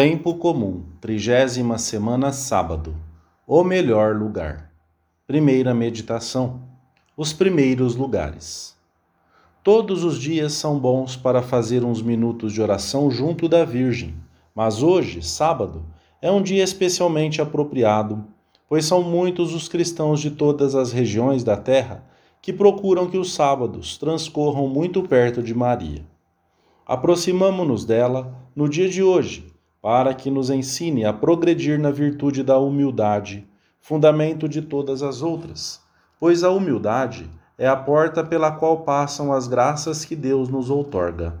Tempo comum, trigésima semana, sábado. O melhor lugar. Primeira meditação. Os primeiros lugares. Todos os dias são bons para fazer uns minutos de oração junto da Virgem, mas hoje, sábado, é um dia especialmente apropriado, pois são muitos os cristãos de todas as regiões da terra que procuram que os sábados transcorram muito perto de Maria. Aproximamo-nos dela no dia de hoje para que nos ensine a progredir na virtude da humildade, fundamento de todas as outras, pois a humildade é a porta pela qual passam as graças que Deus nos outorga.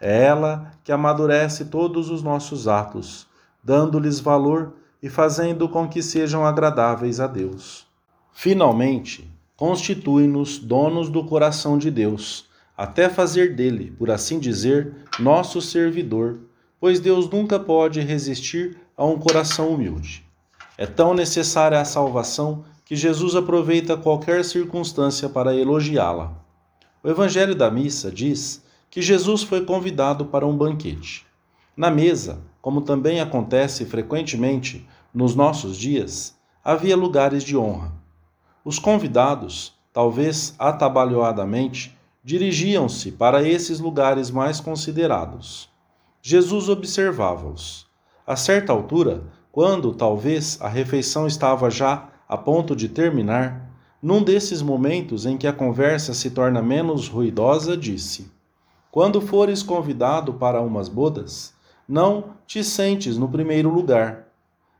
É ela que amadurece todos os nossos atos, dando-lhes valor e fazendo com que sejam agradáveis a Deus. Finalmente, constitui-nos donos do coração de Deus, até fazer dele, por assim dizer, nosso servidor pois Deus nunca pode resistir a um coração humilde. É tão necessária a salvação que Jesus aproveita qualquer circunstância para elogiá-la. O Evangelho da Missa diz que Jesus foi convidado para um banquete. Na mesa, como também acontece frequentemente nos nossos dias, havia lugares de honra. Os convidados, talvez atabalhoadamente, dirigiam-se para esses lugares mais considerados. Jesus observava-os. A certa altura, quando talvez a refeição estava já a ponto de terminar, num desses momentos em que a conversa se torna menos ruidosa, disse: Quando fores convidado para umas bodas, não te sentes no primeiro lugar,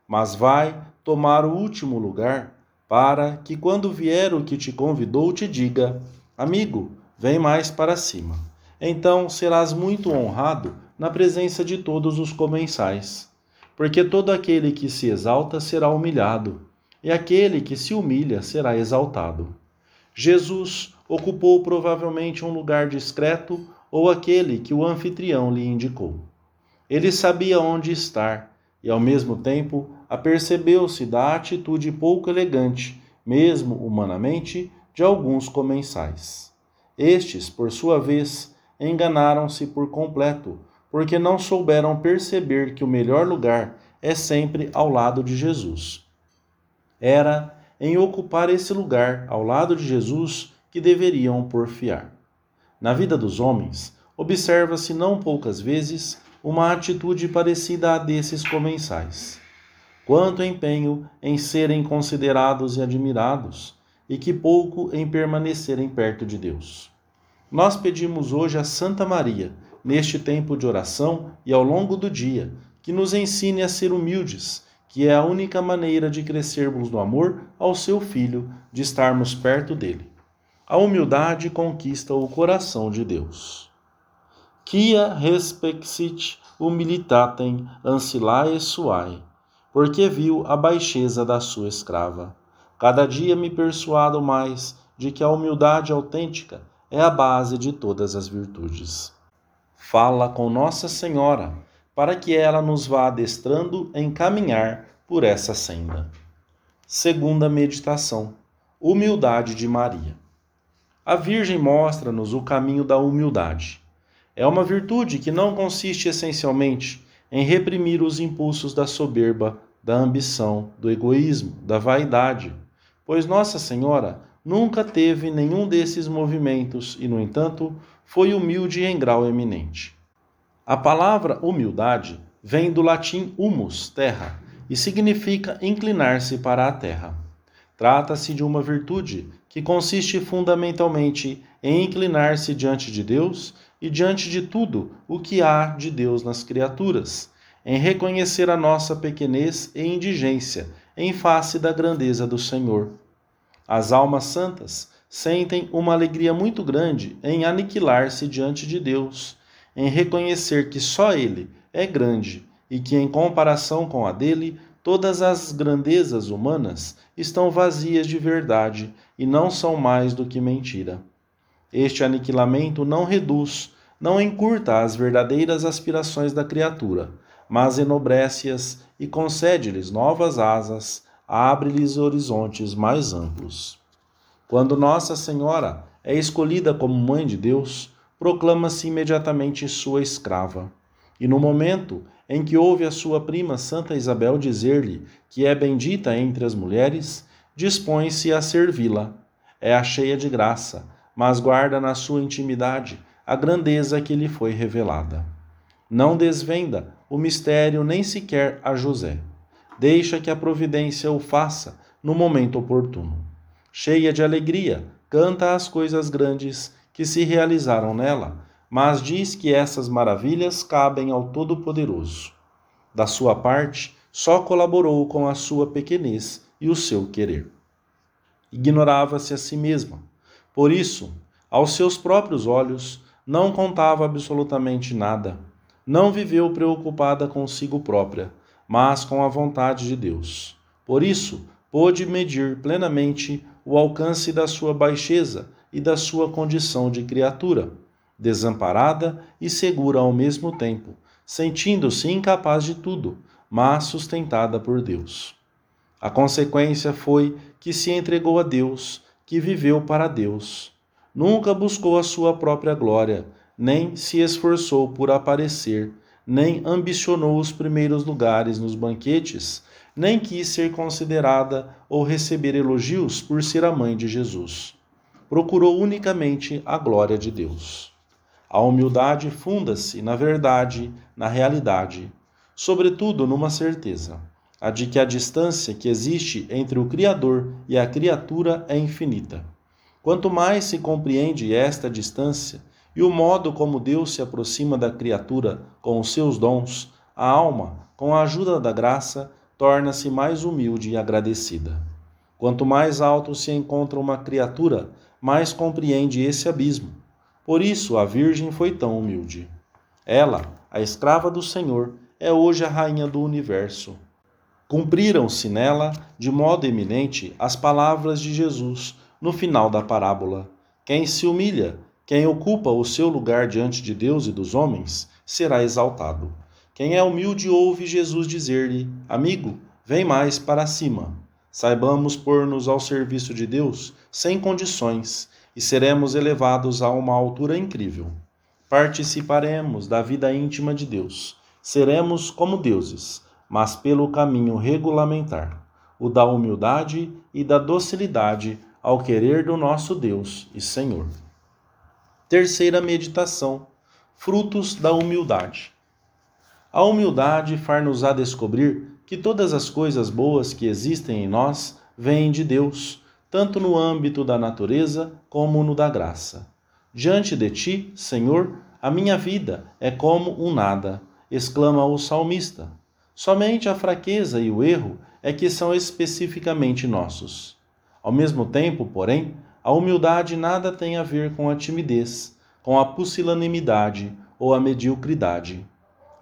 mas vai tomar o último lugar, para que quando vier o que te convidou te diga: Amigo, vem mais para cima. Então serás muito honrado na presença de todos os comensais. Porque todo aquele que se exalta será humilhado, e aquele que se humilha será exaltado. Jesus ocupou provavelmente um lugar discreto ou aquele que o anfitrião lhe indicou. Ele sabia onde estar e, ao mesmo tempo, apercebeu-se da atitude pouco elegante, mesmo humanamente, de alguns comensais. Estes, por sua vez, enganaram-se por completo porque não souberam perceber que o melhor lugar é sempre ao lado de Jesus. Era em ocupar esse lugar ao lado de Jesus que deveriam porfiar. Na vida dos homens, observa-se não poucas vezes uma atitude parecida à desses comensais. Quanto empenho em serem considerados e admirados, e que pouco em permanecerem perto de Deus. Nós pedimos hoje a Santa Maria neste tempo de oração e ao longo do dia, que nos ensine a ser humildes, que é a única maneira de crescermos no amor ao seu Filho, de estarmos perto dele. A humildade conquista o coração de Deus. Quia respexit humilitatem ancilae suae, porque viu a baixeza da sua escrava. Cada dia me persuado mais de que a humildade autêntica é a base de todas as virtudes fala com Nossa Senhora para que ela nos vá adestrando em caminhar por essa senda. Segunda meditação: Humildade de Maria. A Virgem mostra-nos o caminho da humildade. É uma virtude que não consiste essencialmente em reprimir os impulsos da soberba, da ambição, do egoísmo, da vaidade, pois Nossa Senhora nunca teve nenhum desses movimentos e, no entanto, foi humilde em grau eminente. A palavra humildade vem do latim humus, terra, e significa inclinar-se para a terra. Trata-se de uma virtude que consiste fundamentalmente em inclinar-se diante de Deus e diante de tudo o que há de Deus nas criaturas, em reconhecer a nossa pequenez e indigência em face da grandeza do Senhor. As almas santas sentem uma alegria muito grande em aniquilar-se diante de Deus, em reconhecer que só Ele é grande e que, em comparação com a dele, todas as grandezas humanas estão vazias de verdade e não são mais do que mentira. Este aniquilamento não reduz, não encurta as verdadeiras aspirações da criatura, mas enobrece-as e concede-lhes novas asas, abre-lhes horizontes mais amplos. Quando Nossa Senhora é escolhida como Mãe de Deus, proclama-se imediatamente sua escrava. E no momento em que ouve a sua prima Santa Isabel dizer-lhe que é bendita entre as mulheres, dispõe-se a servi-la. É a cheia de graça, mas guarda na sua intimidade a grandeza que lhe foi revelada. Não desvenda o mistério nem sequer a José. Deixa que a providência o faça no momento oportuno. Cheia de alegria, canta as coisas grandes que se realizaram nela, mas diz que essas maravilhas cabem ao Todo-Poderoso. Da sua parte, só colaborou com a sua pequenez e o seu querer. Ignorava-se a si mesma. Por isso, aos seus próprios olhos, não contava absolutamente nada. Não viveu preocupada consigo própria, mas com a vontade de Deus. Por isso, pôde medir plenamente o alcance da sua baixeza e da sua condição de criatura desamparada e segura ao mesmo tempo, sentindo-se incapaz de tudo, mas sustentada por Deus. A consequência foi que se entregou a Deus, que viveu para Deus. Nunca buscou a sua própria glória, nem se esforçou por aparecer, nem ambicionou os primeiros lugares nos banquetes, nem quis ser considerada ou receber elogios por ser a mãe de Jesus. Procurou unicamente a glória de Deus. A humildade funda-se na verdade, na realidade, sobretudo numa certeza, a de que a distância que existe entre o Criador e a criatura é infinita. Quanto mais se compreende esta distância e o modo como Deus se aproxima da criatura com os seus dons, a alma, com a ajuda da graça, torna-se mais humilde e agradecida. Quanto mais alto se encontra uma criatura, mais compreende esse abismo por isso a Virgem foi tão humilde. Ela, a escrava do Senhor, é hoje a rainha do universo. Cumpriram-se nela, de modo eminente, as palavras de Jesus no final da parábola: Quem se humilha, quem ocupa o seu lugar diante de Deus e dos homens, será exaltado. Quem é humilde ouve Jesus dizer-lhe: Amigo, vem mais para cima. Saibamos pôr-nos ao serviço de Deus sem condições e seremos elevados a uma altura incrível. Participaremos da vida íntima de Deus. Seremos como deuses, mas pelo caminho regulamentar, o da humildade e da docilidade ao querer do nosso Deus e Senhor. Terceira meditação: frutos da humildade. A humildade far-nos-á descobrir que todas as coisas boas que existem em nós vêm de Deus tanto no âmbito da natureza como no da graça. Diante de ti, Senhor, a minha vida é como um nada, exclama o salmista. Somente a fraqueza e o erro é que são especificamente nossos. Ao mesmo tempo, porém, a humildade nada tem a ver com a timidez, com a pusilanimidade ou a mediocridade.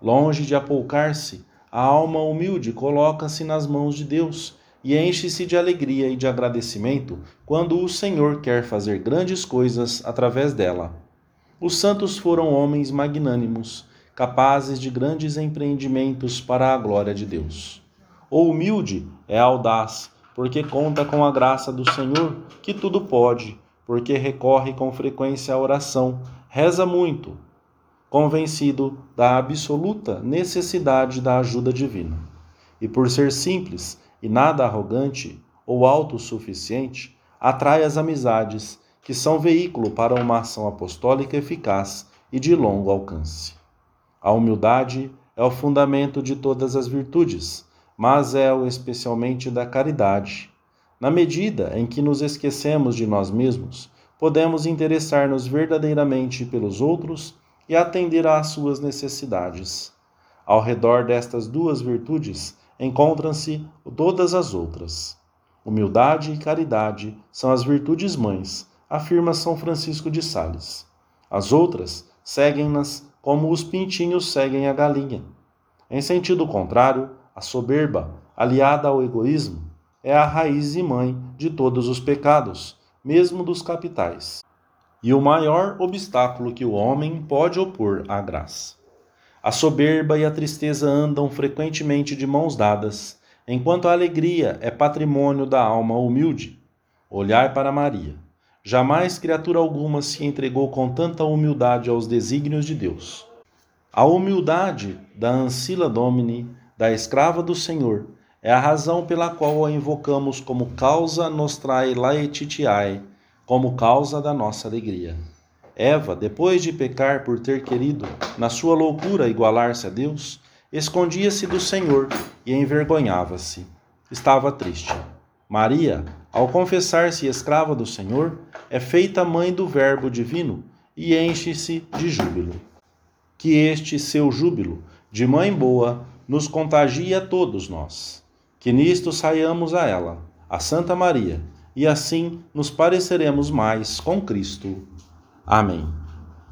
Longe de apoucar-se, a alma humilde coloca-se nas mãos de Deus e enche-se de alegria e de agradecimento quando o Senhor quer fazer grandes coisas através dela. Os santos foram homens magnânimos, capazes de grandes empreendimentos para a glória de Deus. O humilde é audaz, porque conta com a graça do Senhor, que tudo pode, porque recorre com frequência à oração, reza muito, convencido da absoluta necessidade da ajuda divina. E por ser simples, e nada arrogante ou autossuficiente, atrai as amizades, que são veículo para uma ação apostólica eficaz e de longo alcance. A humildade é o fundamento de todas as virtudes, mas é o especialmente da caridade. Na medida em que nos esquecemos de nós mesmos, podemos interessar-nos verdadeiramente pelos outros e atender às suas necessidades. Ao redor destas duas virtudes encontram-se todas as outras. Humildade e caridade são as virtudes mães, afirma São Francisco de Sales. As outras seguem-nas como os pintinhos seguem a galinha. Em sentido contrário, a soberba, aliada ao egoísmo, é a raiz e mãe de todos os pecados, mesmo dos capitais, e o maior obstáculo que o homem pode opor à graça. A soberba e a tristeza andam frequentemente de mãos dadas, enquanto a alegria é patrimônio da alma humilde. Olhai para Maria. Jamais criatura alguma se entregou com tanta humildade aos desígnios de Deus. A humildade da Ancila Domini, da escrava do Senhor, é a razão pela qual a invocamos como causa nostrae laetitiae, como causa da nossa alegria. Eva, depois de pecar por ter querido, na sua loucura, igualar-se a Deus, escondia-se do Senhor e envergonhava-se. Estava triste. Maria, ao confessar-se escrava do Senhor, é feita mãe do Verbo divino e enche-se de júbilo. Que este seu júbilo, de mãe boa, nos contagie a todos nós. Que nisto saiamos a ela, a Santa Maria, e assim nos pareceremos mais com Cristo. Amém.